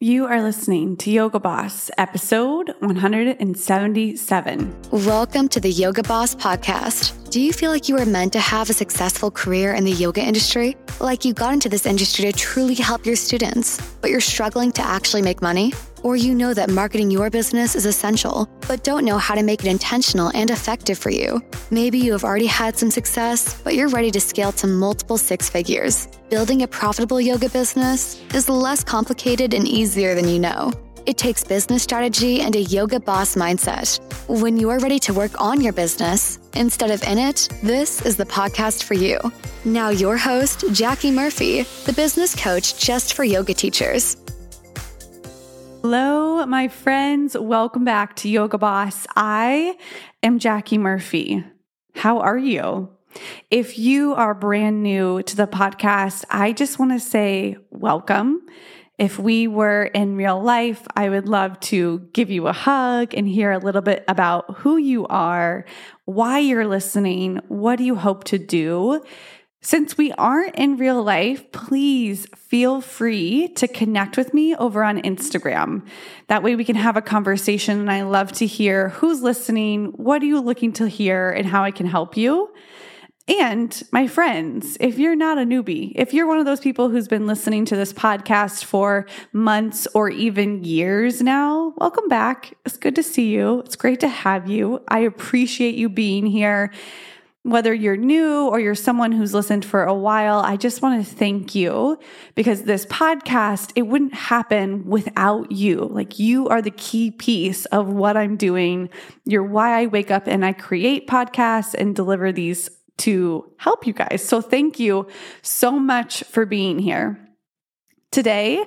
You are listening to Yoga Boss, episode 177. Welcome to the Yoga Boss podcast. Do you feel like you were meant to have a successful career in the yoga industry? Like you got into this industry to truly help your students, but you're struggling to actually make money? Or you know that marketing your business is essential, but don't know how to make it intentional and effective for you. Maybe you have already had some success, but you're ready to scale to multiple six figures. Building a profitable yoga business is less complicated and easier than you know. It takes business strategy and a yoga boss mindset. When you are ready to work on your business instead of in it, this is the podcast for you. Now, your host, Jackie Murphy, the business coach just for yoga teachers. Hello, my friends. Welcome back to Yoga Boss. I am Jackie Murphy. How are you? If you are brand new to the podcast, I just want to say welcome. If we were in real life, I would love to give you a hug and hear a little bit about who you are, why you're listening, what do you hope to do. Since we aren't in real life, please feel free to connect with me over on Instagram. That way we can have a conversation and I love to hear who's listening, what are you looking to hear, and how I can help you. And my friends, if you're not a newbie, if you're one of those people who's been listening to this podcast for months or even years now, welcome back. It's good to see you. It's great to have you. I appreciate you being here whether you're new or you're someone who's listened for a while, I just want to thank you because this podcast, it wouldn't happen without you. Like you are the key piece of what I'm doing. You're why I wake up and I create podcasts and deliver these to help you guys. So thank you so much for being here. Today,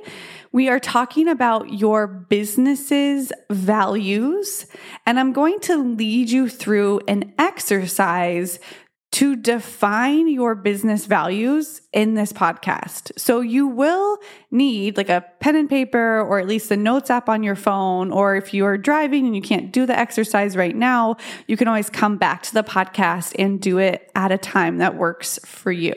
we are talking about your business's values, and I'm going to lead you through an exercise to define your business values in this podcast. So you will need like a pen and paper or at least a notes app on your phone. Or if you are driving and you can't do the exercise right now, you can always come back to the podcast and do it at a time that works for you.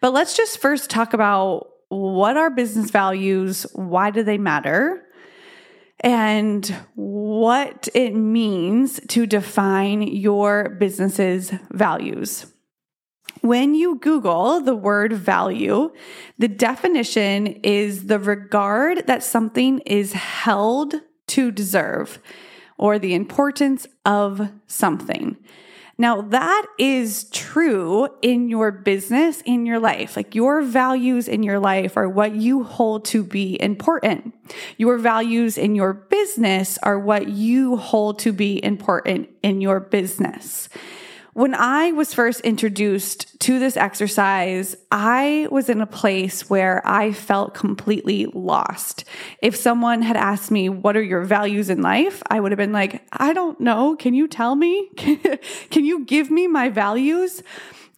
But let's just first talk about what are business values? Why do they matter? And what it means to define your business's values. When you Google the word value, the definition is the regard that something is held to deserve or the importance of something. Now, that is true in your business, in your life. Like your values in your life are what you hold to be important. Your values in your business are what you hold to be important in your business. When I was first introduced to this exercise, I was in a place where I felt completely lost. If someone had asked me, What are your values in life? I would have been like, I don't know. Can you tell me? Can you give me my values?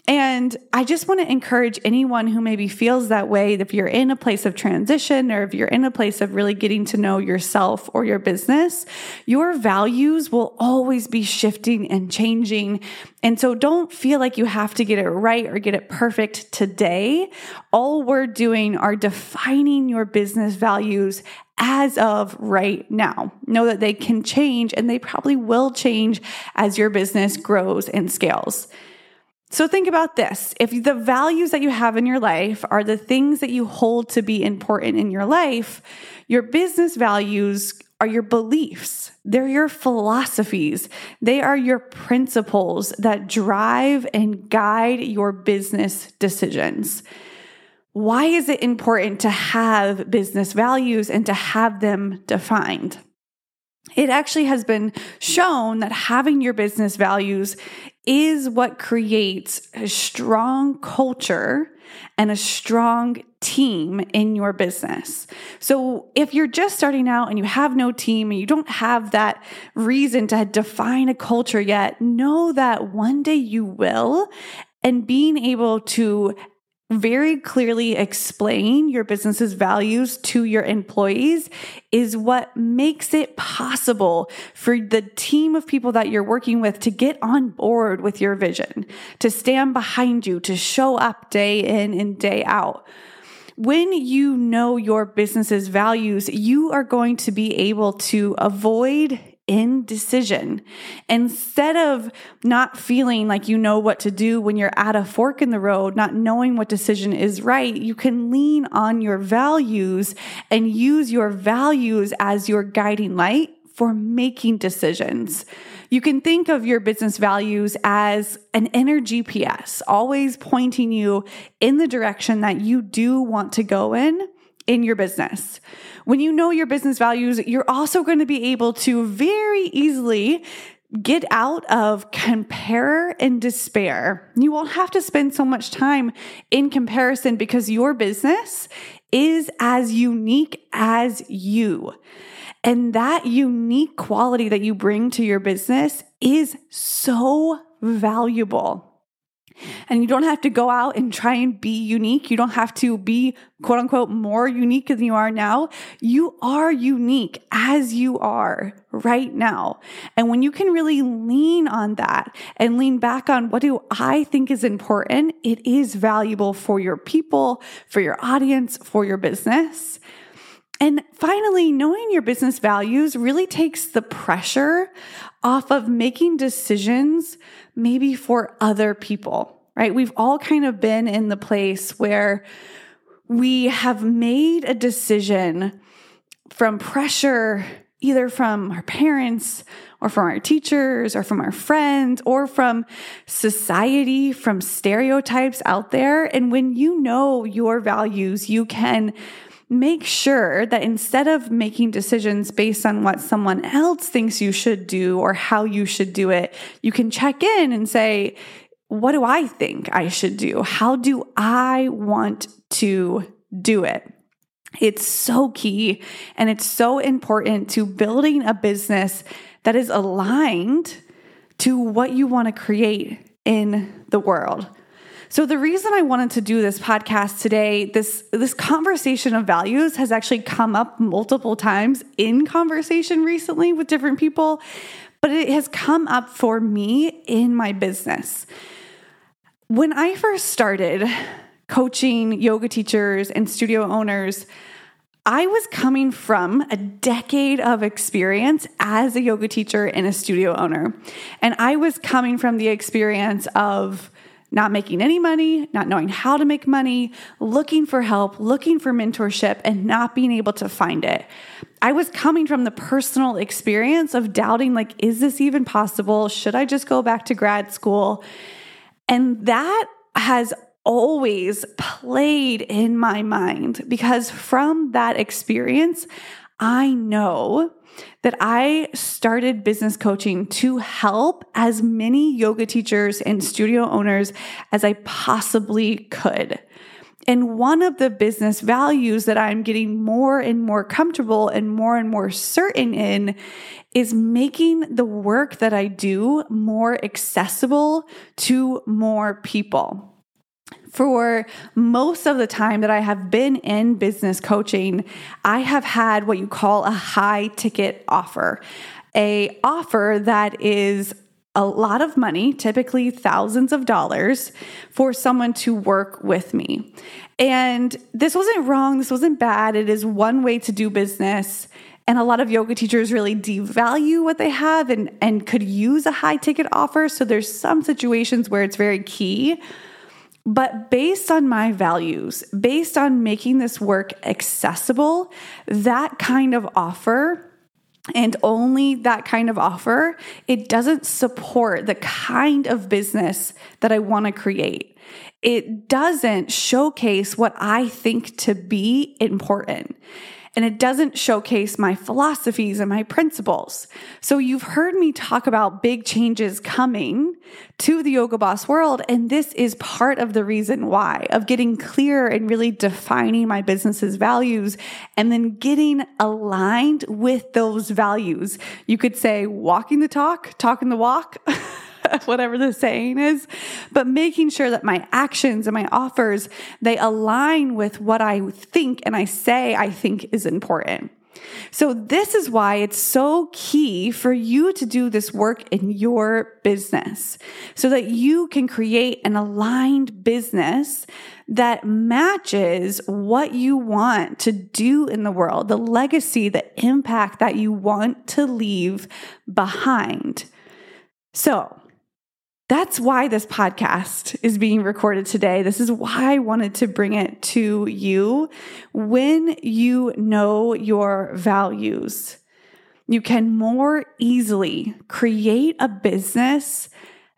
And I just want to encourage anyone who maybe feels that way, if you're in a place of transition or if you're in a place of really getting to know yourself or your business, your values will always be shifting and changing. And so don't feel like you have to get it right or get it perfect today. All we're doing are defining your business values as of right now. Know that they can change and they probably will change as your business grows and scales. So think about this. If the values that you have in your life are the things that you hold to be important in your life, your business values are your beliefs. They're your philosophies. They are your principles that drive and guide your business decisions. Why is it important to have business values and to have them defined? It actually has been shown that having your business values is what creates a strong culture and a strong team in your business. So if you're just starting out and you have no team and you don't have that reason to define a culture yet, know that one day you will. And being able to very clearly explain your business's values to your employees is what makes it possible for the team of people that you're working with to get on board with your vision, to stand behind you, to show up day in and day out. when you know your business's values, you are going to be able to avoid indecision. Instead of not feeling like you know what to do when you're at a fork in the road, not knowing what decision is right, you can lean on your values and use your values as your guiding light for making decisions. You can think of your business values as an inner GPS, always pointing you in the direction that you do want to go in in your business. When you know your business values, you're also going to be able to very easily get out of compare and despair. You won't have to spend so much time in comparison because your business is as unique as you. And that unique quality that you bring to your business is so valuable. And you don't have to go out and try and be unique. You don't have to be quote unquote more unique than you are now. You are unique as you are right now. And when you can really lean on that and lean back on what do I think is important, it is valuable for your people, for your audience, for your business. And finally, knowing your business values really takes the pressure off of making decisions maybe for other people, right? We've all kind of been in the place where we have made a decision from pressure, either from our parents or from our teachers or from our friends or from society, from stereotypes out there. And when you know your values, you can make sure that instead of making decisions based on what someone else thinks you should do or how you should do it, you can check in and say, what do I think I should do? How do I want to do it? It's so key and it's so important to building a business that is aligned to what you want to create in the world. So the reason I wanted to do this podcast today, this this conversation of values has actually come up multiple times in conversation recently with different people, but it has come up for me in my business. When I first started coaching yoga teachers and studio owners, I was coming from a decade of experience as a yoga teacher and a studio owner. And I was coming from the experience of not making any money, not knowing how to make money, looking for help, looking for mentorship, and not being able to find it. I was coming from the personal experience of doubting, like, is this even possible? Should I just go back to grad school? And that has always played in my mind because from that experience, I know that I started business coaching to help as many yoga teachers and studio owners as I possibly could. And one of the business values that I'm getting more and more comfortable and more and more certain in is making the work that I do more accessible to more people for most of the time that I have been in business coaching, I have had what you call a high ticket offer, a offer that is a lot of money, typically thousands of dollars, for someone to work with me. And this wasn't wrong, this wasn't bad. It is one way to do business. And a lot of yoga teachers really devalue what they have and, and could use a high ticket offer. So there's some situations where it's very key. But based on my values, based on making this work accessible, that kind of offer and only that kind of offer, it doesn't support the kind of business that I want to create. It doesn't showcase what I think to be important and it doesn't showcase my philosophies and my principles. So you've heard me talk about big changes coming to the yoga boss world. And this is part of the reason why of getting clear and really defining my business's values and then getting aligned with those values. You could say walking the talk, talking the walk. whatever the saying is, but making sure that my actions and my offers, they align with what I think and I say I think is important. So, this is why it's so key for you to do this work in your business so that you can create an aligned business that matches what you want to do in the world, the legacy, the impact that you want to leave behind. So, that's why this podcast is being recorded today. This is why I wanted to bring it to you. When you know your values, you can more easily create a business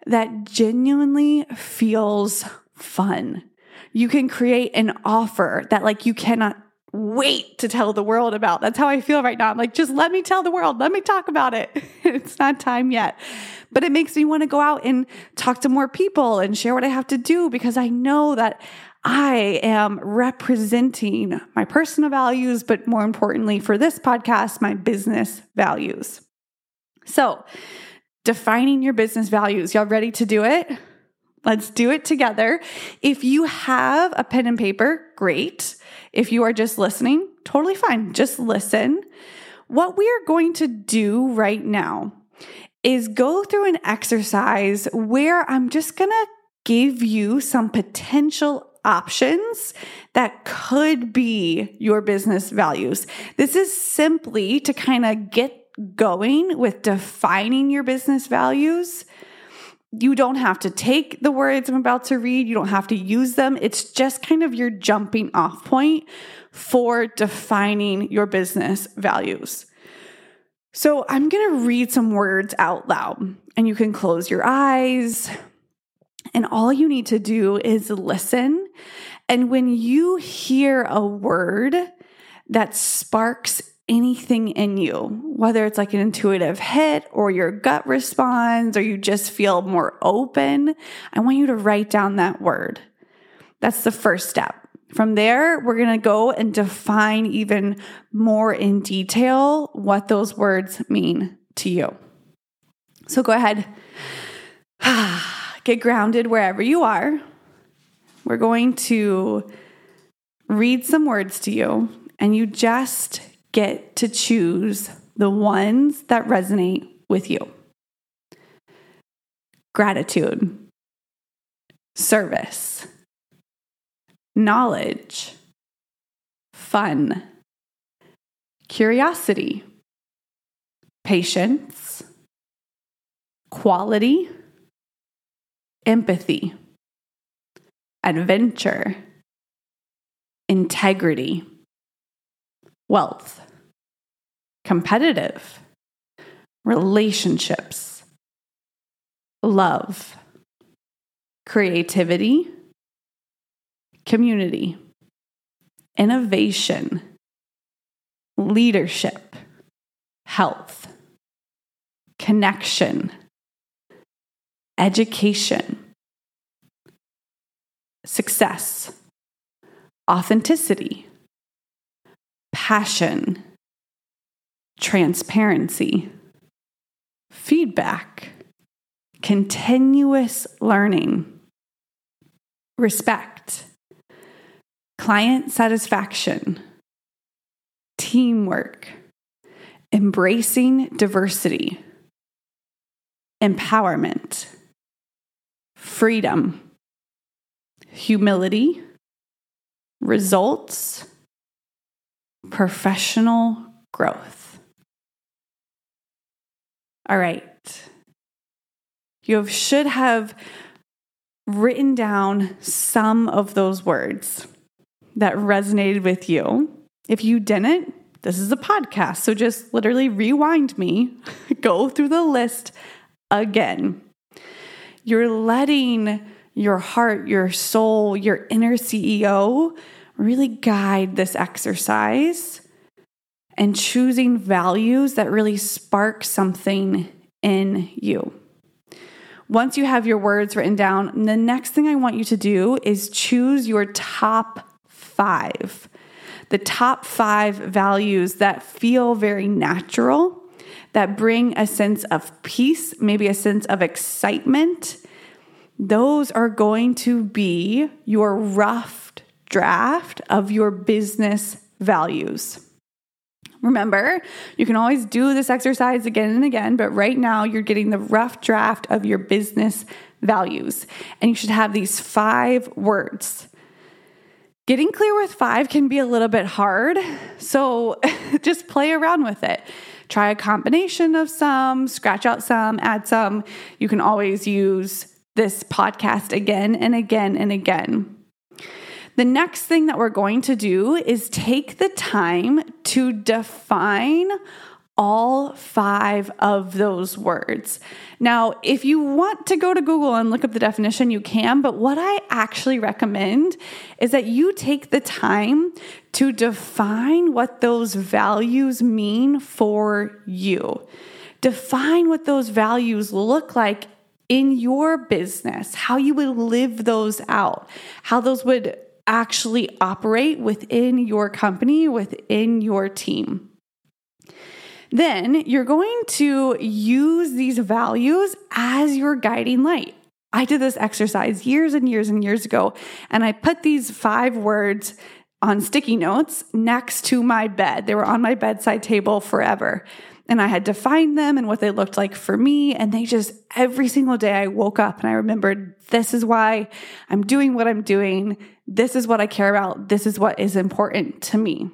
that genuinely feels fun. You can create an offer that like you cannot wait to tell the world about. That's how I feel right now. I'm like, just let me tell the world, let me talk about it. it's not time yet. But it makes me want to go out and talk to more people and share what I have to do because I know that I am representing my personal values, but more importantly for this podcast, my business values. So, defining your business values. Y'all ready to do it? Let's do it together. If you have a pen and paper, great. If you are just listening, totally fine. Just listen. What we are going to do right now is go through an exercise where I'm just going to give you some potential options that could be your business values. This is simply to kind of get going with defining your business values you don't have to take the words I'm about to read, you don't have to use them. It's just kind of your jumping off point for defining your business values. So I'm going to read some words out loud, and you can close your eyes. And all you need to do is listen. And when you hear a word that sparks anything in you, whether it's like an intuitive hit or your gut responds or you just feel more open, I want you to write down that word. That's the first step. From there, we're going to go and define even more in detail what those words mean to you. So go ahead, get grounded wherever you are. We're going to read some words to you, and you just get to choose the ones that resonate with you. Gratitude, service, knowledge, fun, curiosity, patience, quality, empathy, adventure, integrity, wealth competitive, relationships, love, creativity, community, innovation, leadership, health, connection, education, success, authenticity, passion transparency, feedback, continuous learning, respect, client satisfaction, teamwork, embracing diversity, empowerment, freedom, humility, results, professional growth. All right. You should have written down some of those words that resonated with you. If you didn't, this is a podcast. So just literally rewind me, go through the list again. You're letting your heart, your soul, your inner CEO really guide this exercise and choosing values that really spark something in you. Once you have your words written down, the next thing I want you to do is choose your top five. The top five values that feel very natural, that bring a sense of peace, maybe a sense of excitement, those are going to be your rough draft of your business values. Remember, you can always do this exercise again and again, but right now you're getting the rough draft of your business values. And you should have these five words. Getting clear with five can be a little bit hard, so just play around with it. Try a combination of some, scratch out some, add some. You can always use this podcast again and again and again. The next thing that we're going to do is take the time to define all five of those words. Now, if you want to go to Google and look up the definition, you can, but what I actually recommend is that you take the time to define what those values mean for you. Define what those values look like in your business, how you would live those out, how those would actually operate within your company, within your team. Then you're going to use these values as your guiding light. I did this exercise years and years and years ago, and I put these five words on sticky notes next to my bed. They were on my bedside table forever. And I had defined them and what they looked like for me. And they just, every single day I woke up and I remembered this is why I'm doing what I'm doing. This is what I care about. This is what is important to me.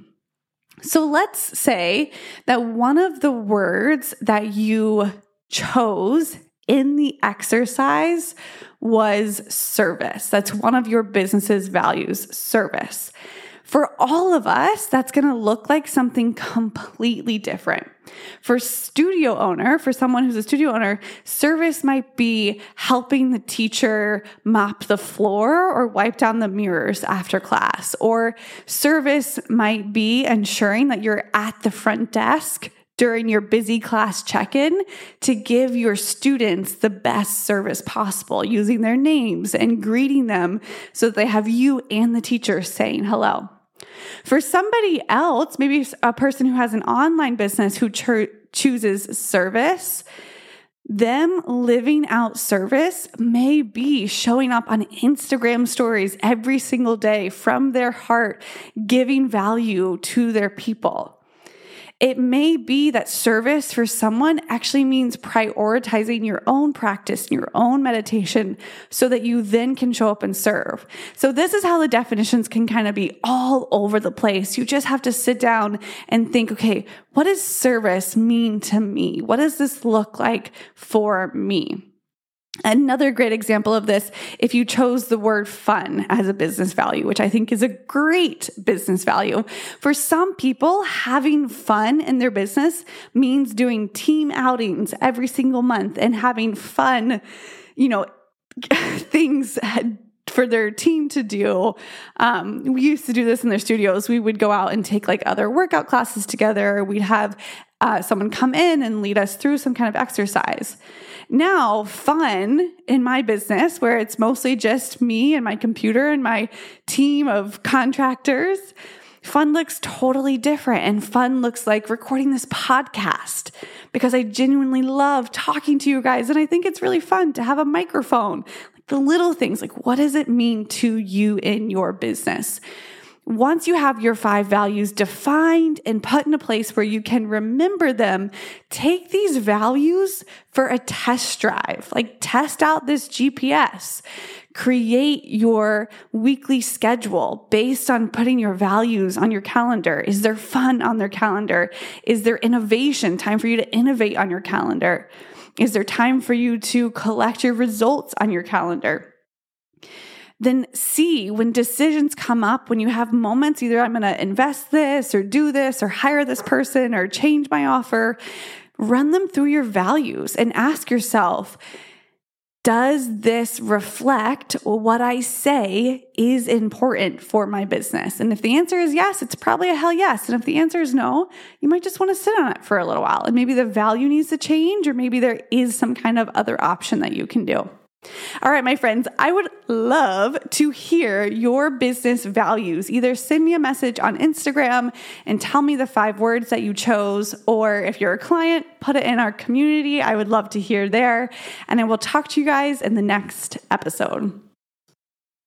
So let's say that one of the words that you chose in the exercise was service. That's one of your business's values, service. For all of us, that's going to look like something completely different. For studio owner, for someone who's a studio owner, service might be helping the teacher mop the floor or wipe down the mirrors after class. Or service might be ensuring that you're at the front desk during your busy class check in to give your students the best service possible using their names and greeting them so that they have you and the teacher saying hello. For somebody else, maybe a person who has an online business who cho- chooses service, them living out service may be showing up on Instagram stories every single day from their heart, giving value to their people. It may be that service for someone actually means prioritizing your own practice, your own meditation, so that you then can show up and serve. So, this is how the definitions can kind of be all over the place. You just have to sit down and think, okay, what does service mean to me? What does this look like for me? Another great example of this, if you chose the word fun as a business value, which I think is a great business value. For some people, having fun in their business means doing team outings every single month and having fun, you know, things for their team to do. Um, we used to do this in their studios. We would go out and take like other workout classes together. We'd have uh, someone come in and lead us through some kind of exercise. Now, fun in my business, where it's mostly just me and my computer and my team of contractors, fun looks totally different. And fun looks like recording this podcast because I genuinely love talking to you guys. And I think it's really fun to have a microphone. The little things, like what does it mean to you in your business? Once you have your five values defined and put in a place where you can remember them, take these values for a test drive. Like test out this GPS. Create your weekly schedule based on putting your values on your calendar. Is there fun on their calendar? Is there innovation? Time for you to innovate on your calendar? Is there time for you to collect your results on your calendar? Then see when decisions come up, when you have moments, either I'm going to invest this or do this or hire this person or change my offer, run them through your values and ask yourself, does this reflect what I say is important for my business? And if the answer is yes, it's probably a hell yes. And if the answer is no, you might just want to sit on it for a little while. And maybe the value needs to change, or maybe there is some kind of other option that you can do. All right, my friends, I would love to hear your business values. Either send me a message on Instagram and tell me the five words that you chose, or if you're a client, put it in our community. I would love to hear there. And I will talk to you guys in the next episode.